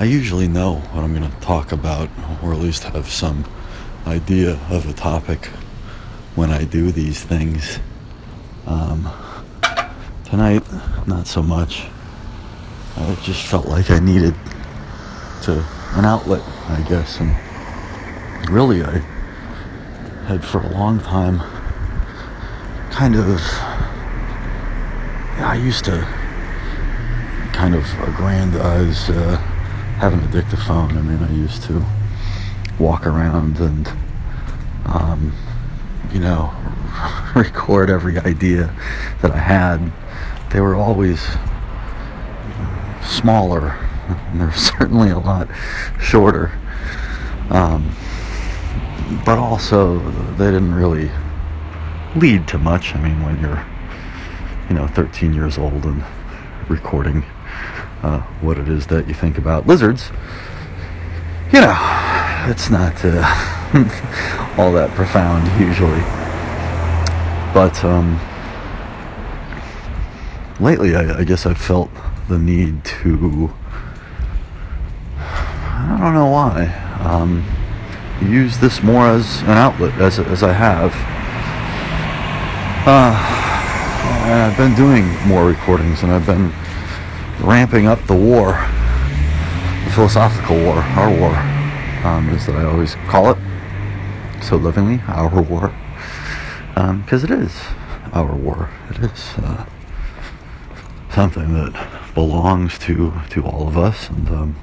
I usually know what I'm going to talk about, or at least have some idea of a topic when I do these things. Um, tonight, not so much. I just felt like I needed to an outlet, I guess, and really I had for a long time kind of yeah, I used to kind of aggrandize uh, having a dictaphone. I mean, I used to walk around and, um, you know, record every idea that I had. They were always smaller, and they're certainly a lot shorter. Um, but also, they didn't really lead to much. I mean, when you're, you know, 13 years old and recording uh, what it is that you think about lizards, you know, it's not uh, all that profound usually. But um, lately, I, I guess I've felt the need to. I don't know why. Um, use this more as an outlet as, as I have. Uh, I've been doing more recordings and I've been ramping up the war, the philosophical war, our war, um, as I always call it, so lovingly, our war, because um, it is our war. It is uh, something that belongs to to all of us, and um,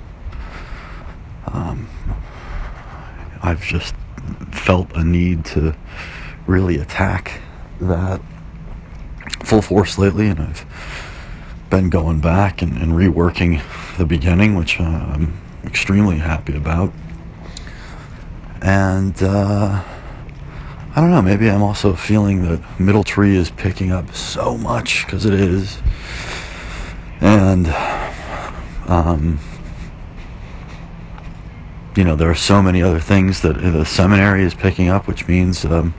um, I've just felt a need to really attack that full force lately, and I've been going back and, and reworking the beginning, which uh, I'm extremely happy about. And uh, I don't know, maybe I'm also feeling that Middle Tree is picking up so much because it is. And, um, you know, there are so many other things that the seminary is picking up, which means um,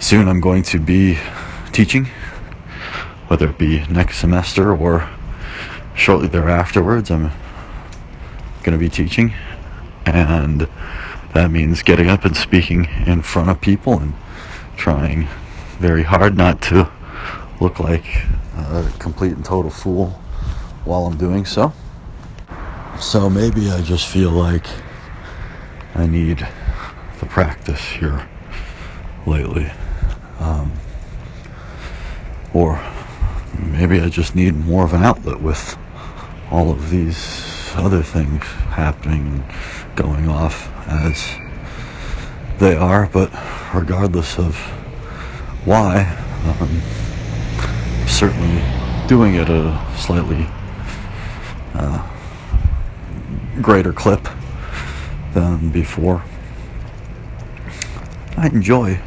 soon I'm going to be teaching whether it be next semester or shortly thereafterwards, I'm going to be teaching. And that means getting up and speaking in front of people and trying very hard not to look like a complete and total fool while I'm doing so. So maybe I just feel like I need the practice here lately. Um, or maybe I just need more of an outlet with all of these other things happening, going off as they are, but regardless of why, um, certainly doing it a slightly uh, greater clip than before. I enjoy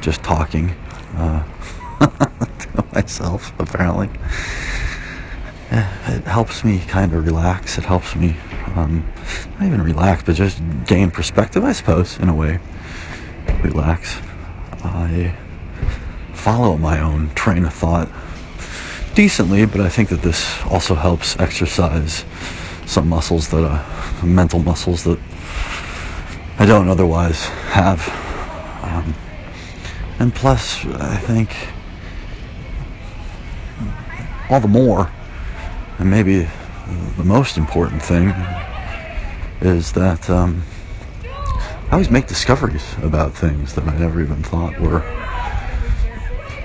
just talking. Uh, myself, apparently. It helps me kind of relax. It helps me, um, not even relax, but just gain perspective, I suppose, in a way. Relax. I follow my own train of thought decently, but I think that this also helps exercise some muscles that, uh, mental muscles that I don't otherwise have. Um, and plus, I think all the more, and maybe the most important thing, is that um, I always make discoveries about things that I never even thought were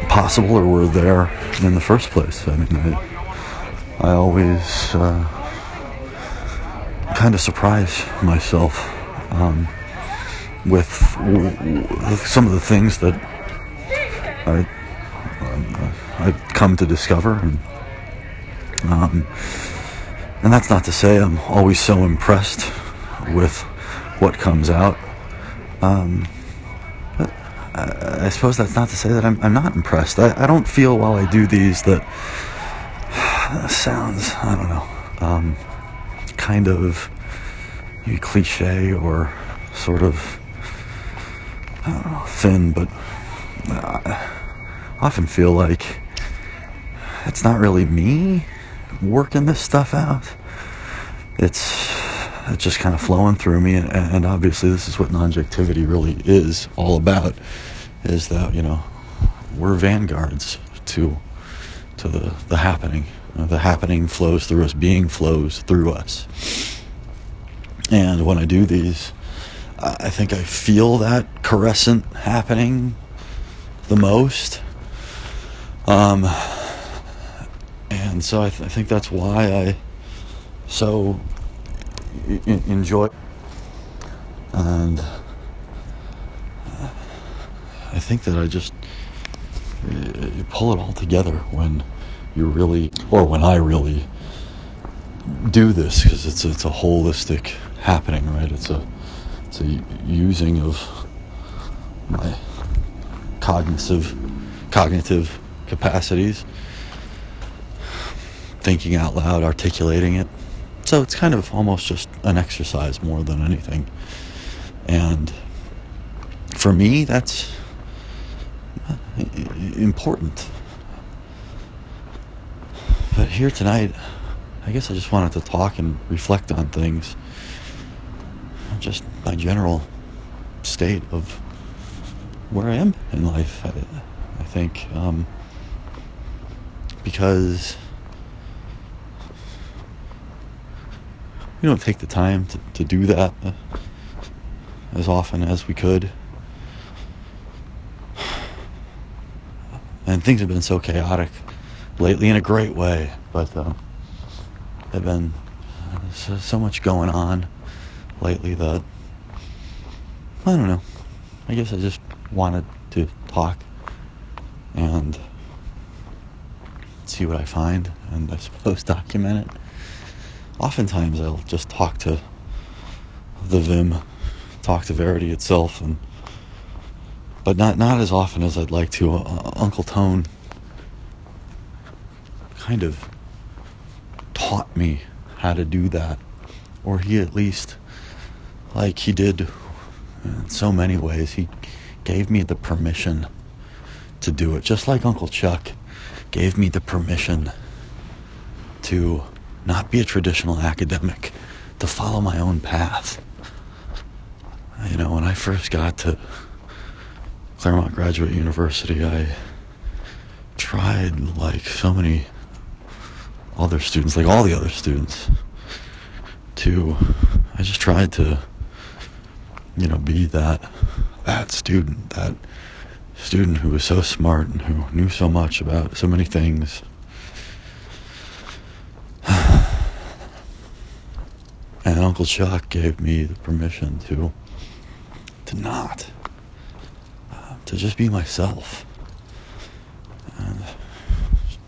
possible or were there in the first place. I mean, I, I always uh, kind of surprise myself um, with, with some of the things that I um, I've come to discover and um, and that's not to say I'm always so impressed with what comes out. Um, but I, I, suppose that's not to say that I'm, I'm not impressed. I, I, don't feel while I do these that, that sounds, I don't know, um, kind of cliche or sort of, I don't know, thin, but I often feel like it's not really me working this stuff out. It's it's just kind of flowing through me, and, and obviously this is what non-objectivity really is all about. Is that you know we're vanguards to to the the happening. Uh, the happening flows through us. Being flows through us. And when I do these, I think I feel that caressant happening the most. Um, and so I, th- I think that's why I so I- enjoy. And uh, I think that I just you pull it all together when you really, or when I really do this, because it's it's a holistic happening, right? It's a it's a using of my cognitive cognitive capacities, thinking out loud, articulating it. So it's kind of almost just an exercise more than anything. And for me, that's important. But here tonight, I guess I just wanted to talk and reflect on things. Just my general state of where I am in life. I, I think um, because we don't take the time to, to do that uh, as often as we could. and things have been so chaotic lately in a great way. But um, there've been so, so much going on lately that I don't know. I guess I just wanted to talk and see what I find, and I suppose document it. Oftentimes, I'll just talk to the Vim, talk to Verity itself, and but not not as often as I'd like to. Uh, Uncle Tone kind of taught me how to do that, or he at least, like he did in so many ways, he gave me the permission to do it, just like Uncle Chuck gave me the permission to not be a traditional academic, to follow my own path. You know, when I first got to Claremont Graduate University, I tried, like so many other students, like all the other students, to, I just tried to, you know, be that, that student, that student who was so smart and who knew so much about so many things. And Uncle Chuck gave me the permission to, to not to just be myself. And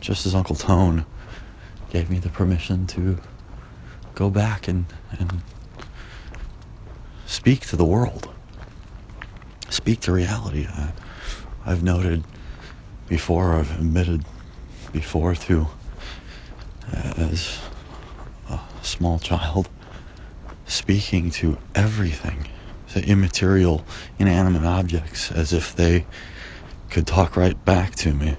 just as Uncle Tone gave me the permission to go back and, and speak to the world, speak to reality. I, I've noted before, I've admitted before to, uh, as a small child, speaking to everything the immaterial, inanimate objects as if they could talk right back to me.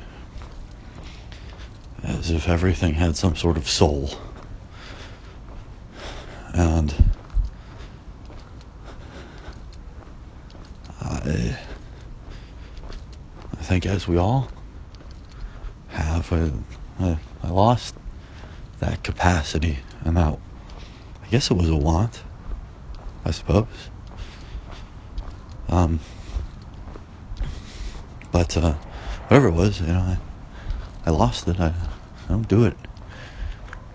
As if everything had some sort of soul. And I, I think, as we all have, I, I lost that capacity and that, I guess it was a want, I suppose. Um, but uh, whatever it was, you know, I, I lost it. I, I don't do it.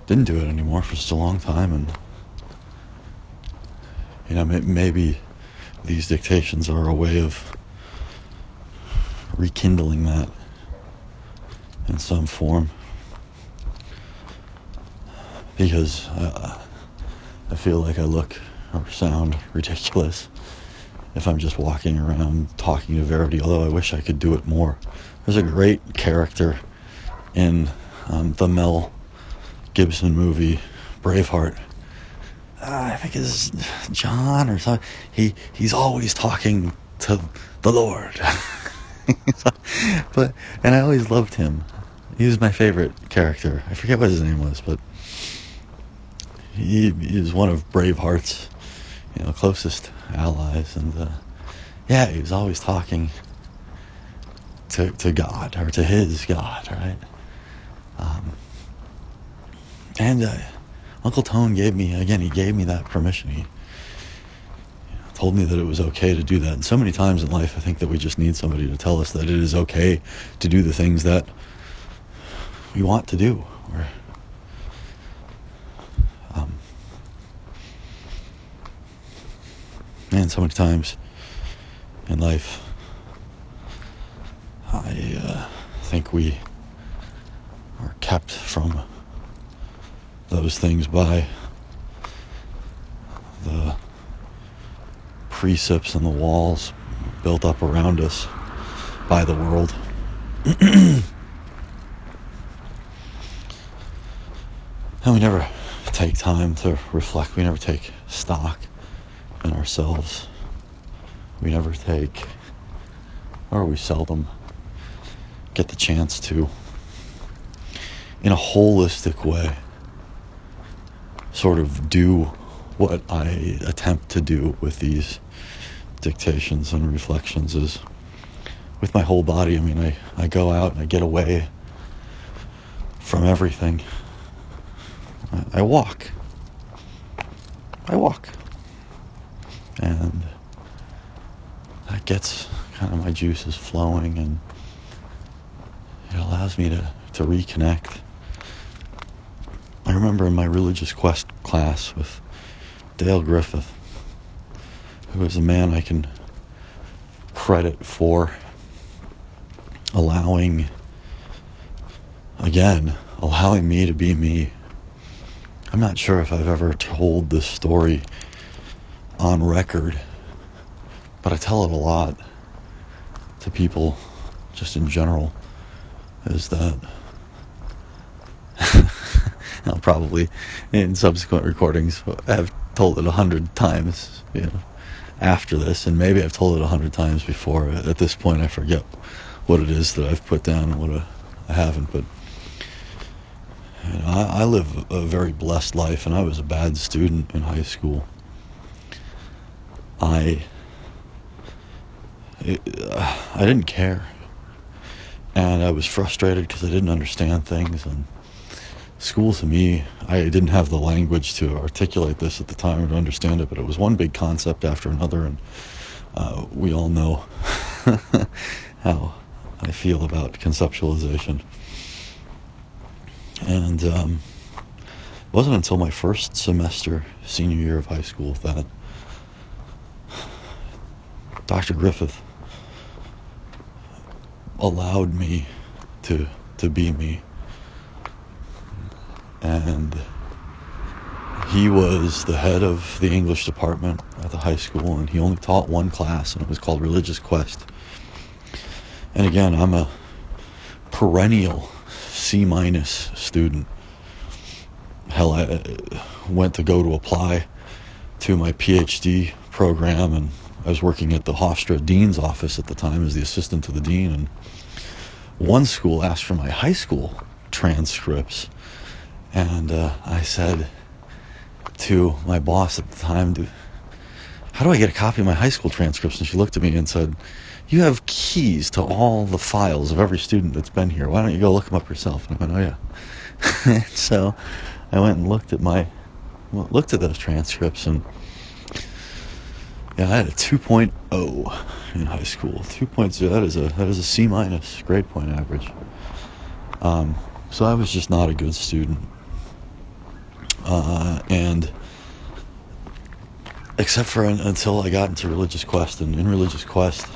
Didn't do it anymore for such a long time, and you know, maybe these dictations are a way of rekindling that in some form. Because uh, I feel like I look or sound ridiculous if I'm just walking around talking to Verity, although I wish I could do it more. There's a great character in um, the Mel Gibson movie Braveheart. Uh, I think it's John or something. He he's always talking to the Lord. but and I always loved him he was my favorite character. I forget what his name was, but he, is one of Braveheart's, you know, closest allies, and uh, yeah, he was always talking to to God or to his God, right? Um, and uh, Uncle Tone gave me again. He gave me that permission. He told me that it was okay to do that. And so many times in life, I think that we just need somebody to tell us that it is okay to do the things that we want to do. Or, so many times in life, I uh, think we are kept from those things by the precepts and the walls built up around us by the world. and we never take time to reflect. We never take stock ourselves. We never take, or we seldom get the chance to, in a holistic way, sort of do what I attempt to do with these dictations and reflections is with my whole body. I mean, I, I go out and I get away from everything. I, I walk. I walk. And that gets kind of my juices flowing and it allows me to, to reconnect I remember in my religious quest class with Dale Griffith, who is a man I can credit for allowing, again, allowing me to be me. I'm not sure if I've ever told this story on record, but I tell it a lot to people just in general is that I'll probably in subsequent recordings have told it a hundred times, you know, after this, and maybe I've told it a hundred times before. At this point, I forget what it is that I've put down and what I haven't. But I live a very blessed life, and I was a bad student in high school. I I didn't care, and I was frustrated because I didn't understand things and school to me, I didn't have the language to articulate this at the time or to understand it, but it was one big concept after another, and uh, we all know how I feel about conceptualization. And um, it wasn't until my first semester, senior year of high school, that Dr. Griffith allowed me to to be me and he was the head of the English department at the high school, and he only taught one class, and it was called Religious Quest. And again, I'm a perennial C minus student. Hell, I uh, went to go to apply to my PhD program, and I was working at the Hofstra Dean's office at the time as the assistant to the dean. And one school asked for my high school transcripts and uh, I said to my boss at the time, how do I get a copy of my high school transcripts? And she looked at me and said, you have keys to all the files of every student that's been here. Why don't you go look them up yourself? And I went, oh yeah. so I went and looked at my, looked at those transcripts and yeah, I had a 2.0 in high school. 2.0, that is a, that is a C minus grade point average. Um, so I was just not a good student. Uh, and except for until I got into Religious Quest, and in Religious Quest,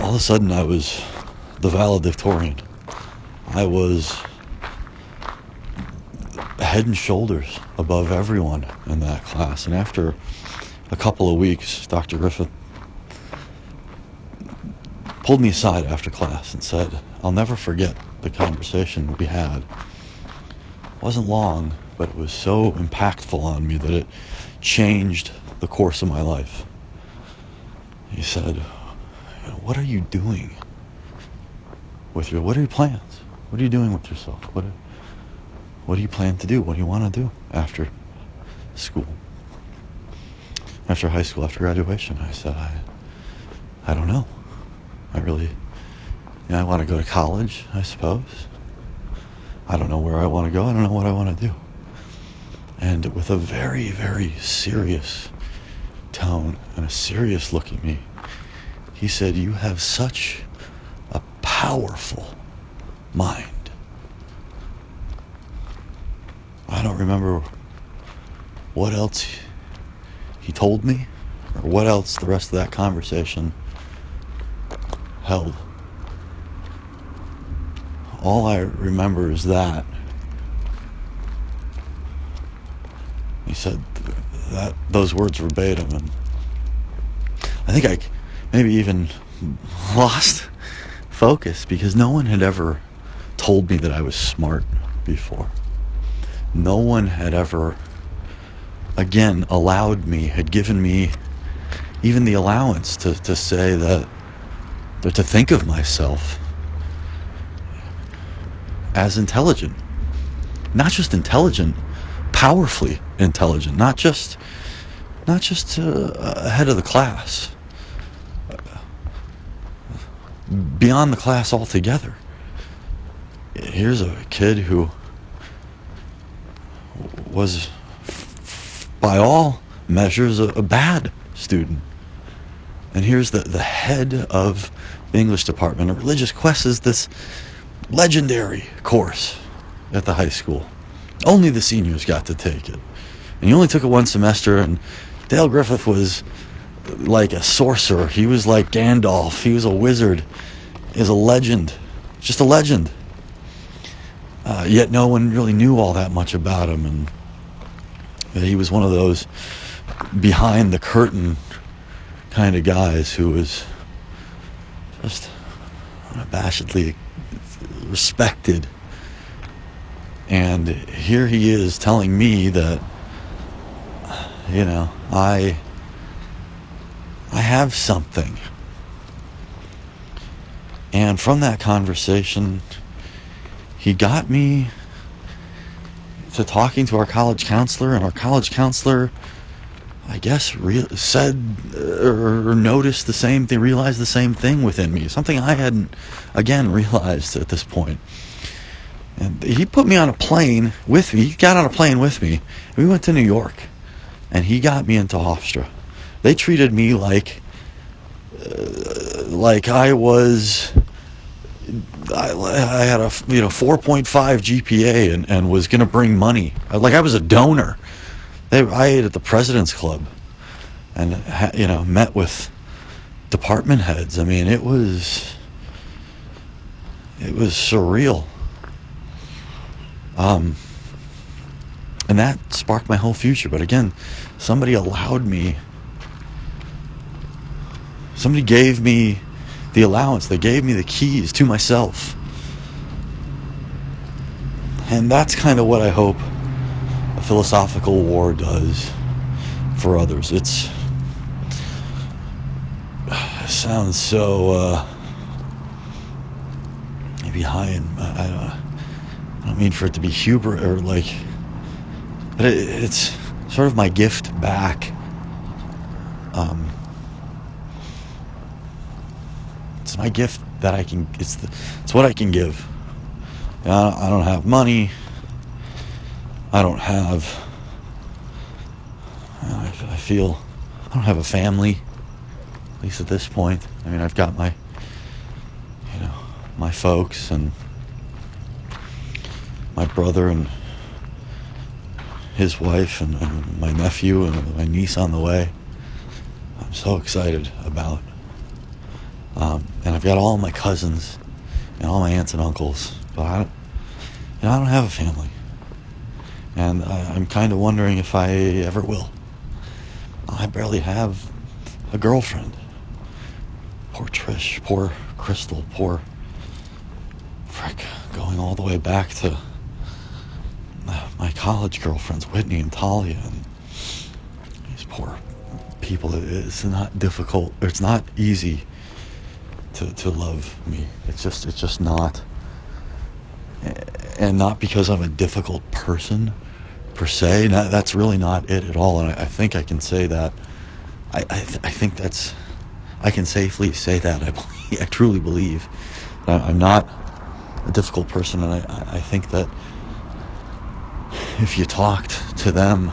all of a sudden I was the valedictorian. I was head and shoulders above everyone in that class. And after a couple of weeks, Dr. Griffith pulled me aside after class and said, I'll never forget the conversation we had It wasn't long, but it was so impactful on me that it changed the course of my life. He said, What are you doing with your? What are your plans? What are you doing with yourself? What What do you plan to do? What do you want to do after school? After high school, after graduation, I said, I, I don't know. I really, you know, I want to go to college, I suppose. I don't know where I want to go. I don't know what I want to do. And with a very, very serious tone and a serious look at me, he said, You have such a powerful mind. I don't remember what else he told me or what else the rest of that conversation held. All I remember is that. He said that those words verbatim, and I think I maybe even lost focus because no one had ever told me that I was smart before. No one had ever, again, allowed me, had given me even the allowance to, to say that, or to think of myself as intelligent. Not just intelligent, powerfully intelligent. Not just, not just uh, ahead of the class, beyond the class altogether. Here's a kid who was, by all measures, a, bad student. And here's the, the head of the English department. A religious quest is this legendary course at the high school. Only the seniors got to take it. And he only took it one semester, and Dale Griffith was like a sorcerer. He was like Gandalf. He was a wizard. He was a legend. Just a legend. Uh, yet no one really knew all that much about him. And he was one of those behind the curtain kind of guys who was just unabashedly respected. And here he is telling me that, you know, I, I have something. And from that conversation, he got me to talking to our college counselor, and our college counselor, I guess, re- said or noticed the same thing, realized the same thing within me, something I hadn't, again, realized at this point. And he put me on a plane with me. He got on a plane with me. We went to New York, and he got me into Hofstra. They treated me like, uh, like I was I, I had a you know 4.5 GPA and, and was going to bring money. Like I was a donor. They, I ate at the President's Club, and you know met with department heads. I mean, it was it was surreal. Um, and that sparked my whole future. But again, somebody allowed me. Somebody gave me the allowance. They gave me the keys to myself. And that's kind of what I hope a philosophical war does for others. It's it sounds so uh, maybe high and I don't I don't mean for it to be hubris or like, but it, it's sort of my gift back. Um, my gift that I can. It's the, it's what I can give. I don't have money. I don't have. I, I feel I don't have a family. At least at this point. I mean, I've got my, you know, my folks and my brother and his wife and, and my nephew and my niece on the way. I'm so excited about. Um, and I've got all my cousins and all my aunts and uncles, but I don't, you know, I don't have a family. And I, I'm kind of wondering if I ever will. I barely have a girlfriend. Poor Trish, poor Crystal, poor frick, going all the way back to my college girlfriends, Whitney and Talia, and these poor people. It's not difficult, it's not easy to, to love me. It's just it's just not and not because I'm a difficult person per se. That's really not it at all. And I, I think I can say that. I I, th- I, think that's I can safely say that. I believe, I truly believe that I'm not a difficult person, and I I think that if you talked to them,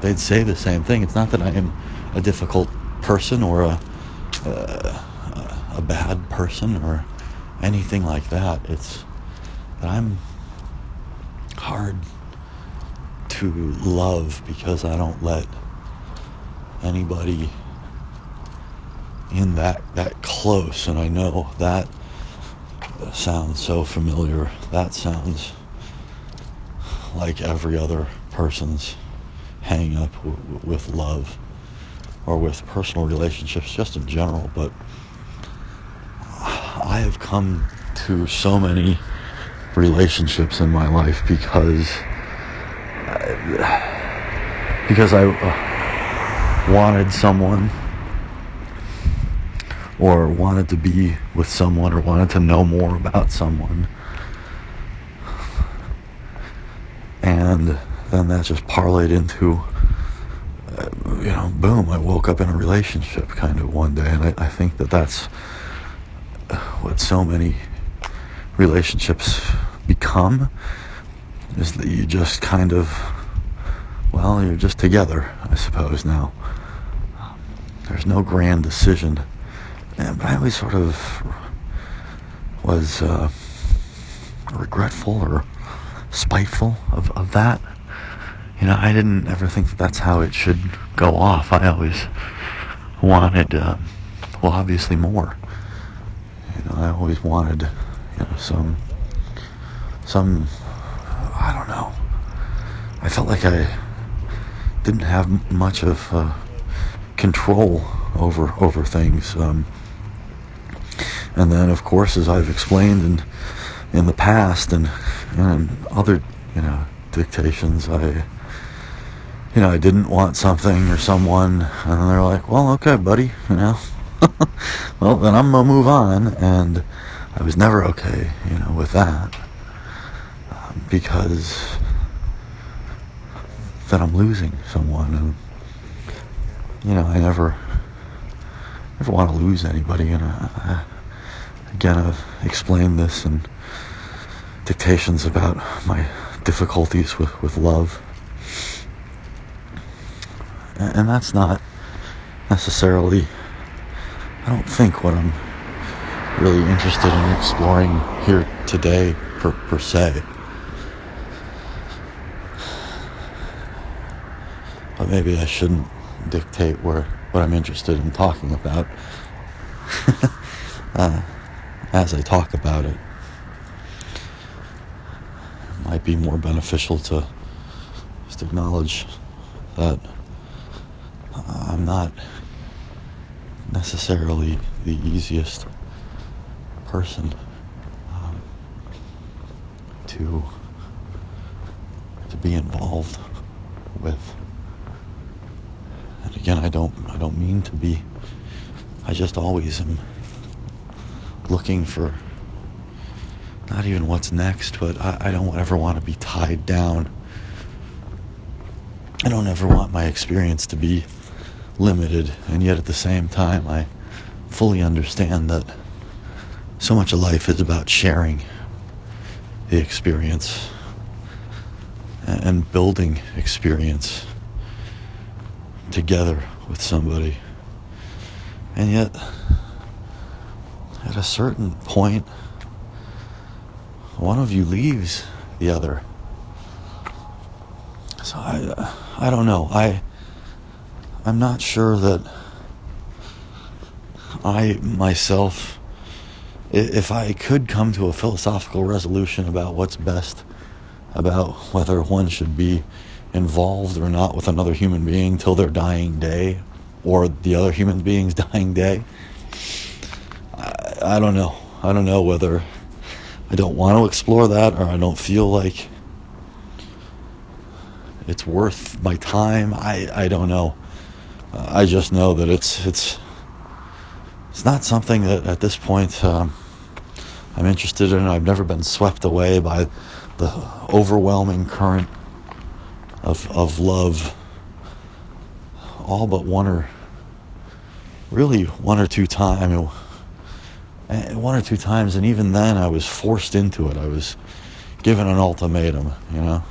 they'd say the same thing. It's not that I am a difficult person or a uh, a bad person or anything like that. It's that I'm hard to love because I don't let anybody in that that close and I know that sounds so familiar that sounds like every other person's hang up w- with love or with personal relationships just in general but I have come to so many relationships in my life because because I uh, wanted someone or wanted to be with someone or wanted to know more about someone. And then that just parlayed into uh, you know boom I woke up in a relationship kind of one day. And I, I think that that's what so many relationships become is that you just kind of, well, you're just together, I suppose, now. There's no grand decision. And, but I always sort of was uh, regretful or spiteful of, of that. You know, I didn't ever think that that's how it should go off. I always wanted, uh, well, obviously more. You know, I always wanted, you know, some some I don't know. I felt like I didn't have much of uh, control over over things. Um, and then, of course, as I've explained in in the past and and other you know dictations, I you know I didn't want something or someone, and they're like, "Well, okay, buddy," you know. well, then I'm gonna move on, and I was never okay, you know, with that um, because that I'm losing someone and you know I never never want to lose anybody and I, I, again I've explained this in dictations about my difficulties with, with love. And, and that's not necessarily I don't think what I'm really interested in exploring here today per, per se but maybe I shouldn't dictate where what I'm interested in talking about uh, as I talk about it. it. Might be more beneficial to just acknowledge that I'm not necessarily the easiest person um, to to be involved with And again, I don't I don't mean to be. I just always am looking for not even what's next, but I, I don't ever want to be tied down. I don't ever want my experience to be limited, and yet at the same time, I fully understand that so much of life is about sharing the experience and building experience together with somebody. And yet, at a certain point, one of you leaves the other. So I, I don't know. I, I'm not sure that I myself, if I could come to a philosophical resolution about what's best, about whether one should be involved or not with another human being till their dying day or the other human being's dying day. I, I don't know. I don't know whether I don't want to explore that or I don't feel like it's worth my time. I, I don't know. I just know that it's it's it's not something that at this point um, I'm interested in. I've never been swept away by the overwhelming current of of love. All but one or really one or two times. I mean, eh, one or two times, and even then, I was forced into it. I was given an ultimatum. You know,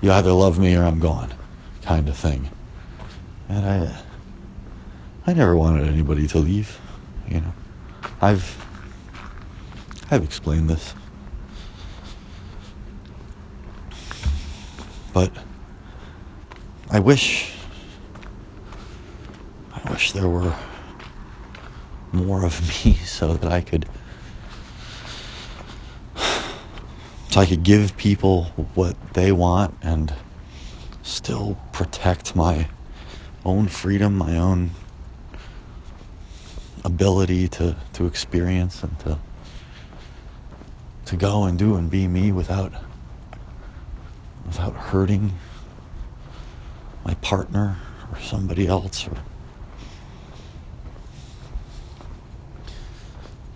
you either love me or I'm gone, kind of thing. And I, uh, I never wanted anybody to leave. You know, I've, I've explained this. But I wish I wish there were more of me so that I could so I could give people what they want and still protect my own freedom, my own ability to, to experience and to to go and do and be me without without hurting my partner or somebody else or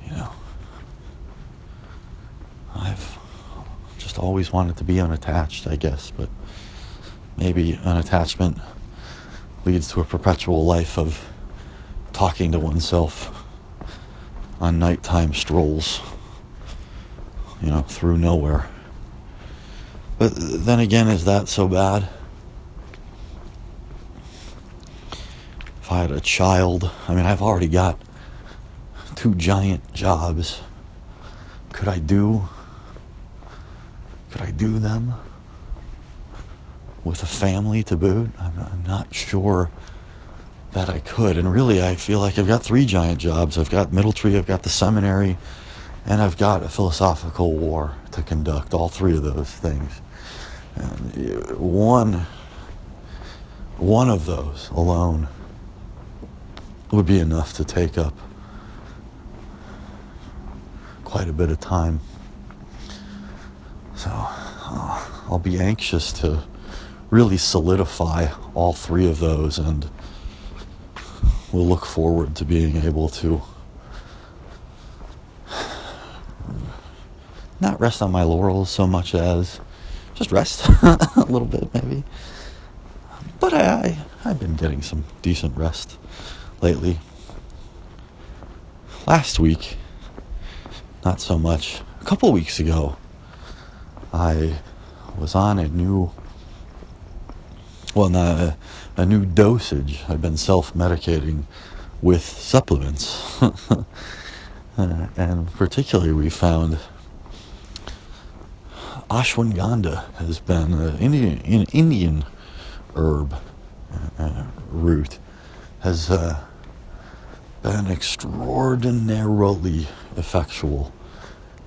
you know. I've just always wanted to be unattached I guess but maybe unattachment leads to a perpetual life of talking to oneself on nighttime strolls you know through nowhere but then again, is that so bad? If I had a child, I mean, I've already got two giant jobs. Could I do? Could I do them with a family to boot? I'm, I'm not sure that I could. And really, I feel like I've got three giant jobs. I've got Middletree, I've got the seminary, and I've got a philosophical war to conduct. All three of those things. And one, one of those alone would be enough to take up quite a bit of time. So uh, I'll be anxious to really solidify all three of those, and we'll look forward to being able to not rest on my laurels so much as just rest a little bit maybe. But I, I I've been getting some decent rest lately. Last week, not so much. A couple weeks ago, I was on a new well, a, a new dosage. I've been self-medicating with supplements. uh, and particularly we found ashwagandha has been an Indian, an Indian herb uh, root has uh, been extraordinarily effectual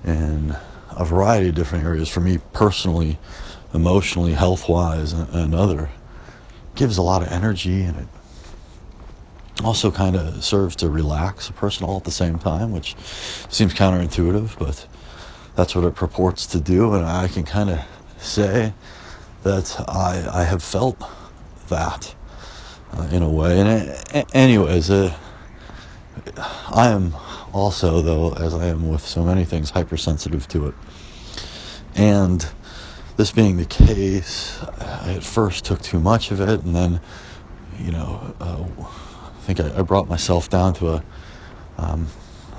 in a variety of different areas for me personally, emotionally, health wise, and, and other. Gives a lot of energy and it also kind of serves to relax a person all at the same time, which seems counterintuitive, but that's what it purports to do, and I can kind of say that I I have felt that uh, in a way. And uh, anyways, uh, I am also though, as I am with so many things, hypersensitive to it, and this being the case, I at first took too much of it, and then, you know, uh, I think I, I, brought myself down to a um,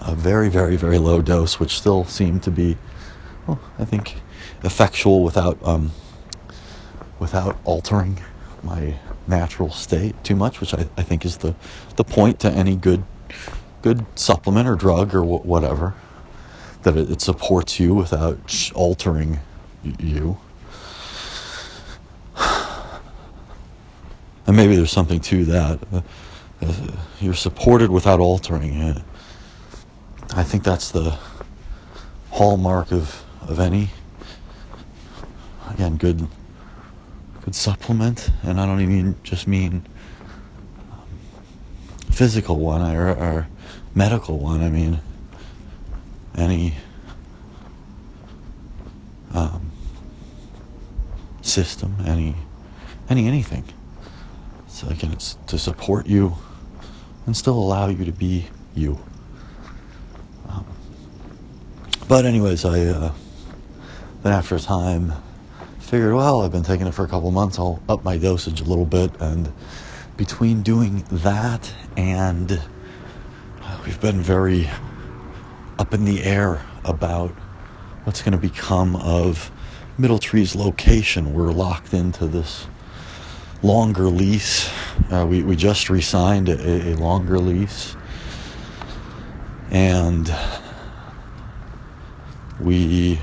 a very, very, very low dose, which still seemed to be well, I think, effectual without um, without altering my natural state too much, which I, I think is the the point to any good good supplement or drug or wh- whatever that it, it, supports you without altering you. And maybe there's something to that. Uh, uh, you're supported without altering it. I think that's the hallmark of of any again good good supplement and I don't even just mean um, physical one or, or medical one I mean any um, system any any anything so again it's to support you and still allow you to be you. Um, but anyways, I uh, then after a time figured, well, I've been taking it for a couple months. I'll up my dosage a little bit, and between doing that and uh, we've been very up in the air about what's going to become of Middle Tree's location. We're locked into this longer lease. Uh, we, we just re signed a, a longer lease. And we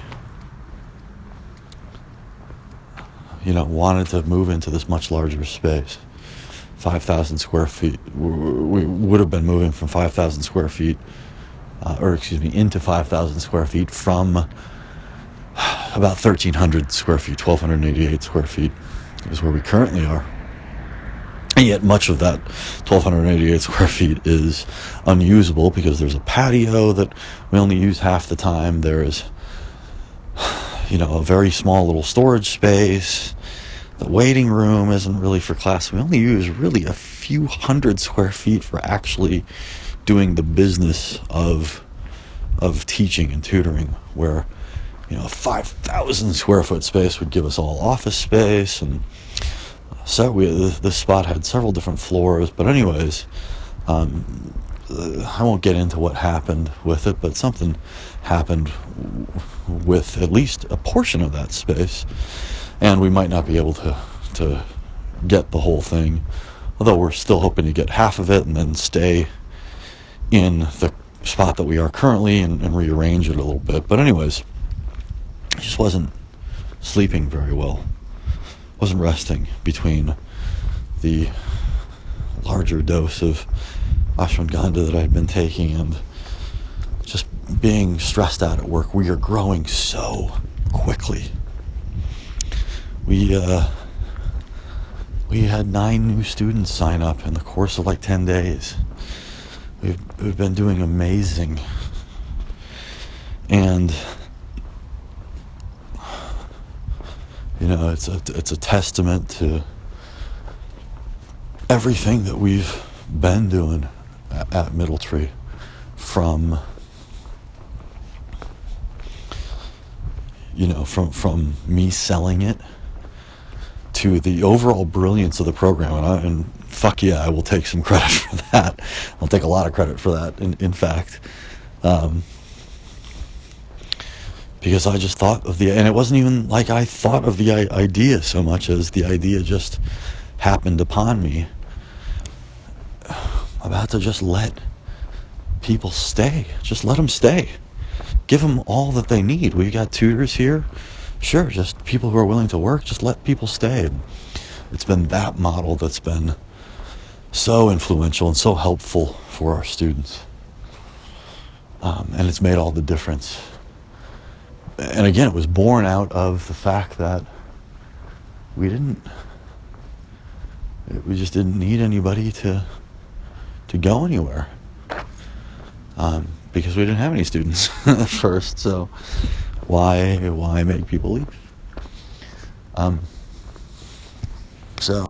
you know, wanted to move into this much larger space. 5,000 square feet. We would have been moving from 5,000 square feet, uh, or excuse me, into 5,000 square feet from about 1,300 square feet, 1,288 square feet is where we currently are. And yet, much of that 1,288 square feet is unusable because there's a patio that we only use half the time. There is, you know, a very small little storage space the waiting room isn't really for class. We only use really a few hundred square feet for actually doing the business of of teaching and tutoring where you know 5000 square foot space would give us all office space and so we this spot had several different floors but anyways um, I won't get into what happened with it but something happened with at least a portion of that space and we might not be able to to get the whole thing. Although we're still hoping to get half of it and then stay in the spot that we are currently and, and rearrange it a little bit. But anyways, just wasn't sleeping very well. Wasn't resting between the larger dose of ashwagandha that I'd been taking and just being stressed out at work. We are growing so quickly we uh, we had nine new students sign up in the course of like 10 days. We've, we've been doing amazing. And you know, it's a it's a testament to everything that we've been doing at, at Middle Tree from you know, from from me selling it to the overall brilliance of the program, and, I, and fuck yeah, I will take some credit for that. I'll take a lot of credit for that. In in fact, um, because I just thought of the, and it wasn't even like I thought of the idea so much as the idea just happened upon me about to just let people stay. Just let them stay. Give them all that they need. We've got tutors here sure, just people who are willing to work, just let people stay. It's been that model that's been so influential and so helpful for our students. Um, and it's made all the difference. And again, it was born out of the fact that we didn't, we just didn't need anybody to, to go anywhere. Um, because we didn't have any students at first. So why why make people leave? Um, so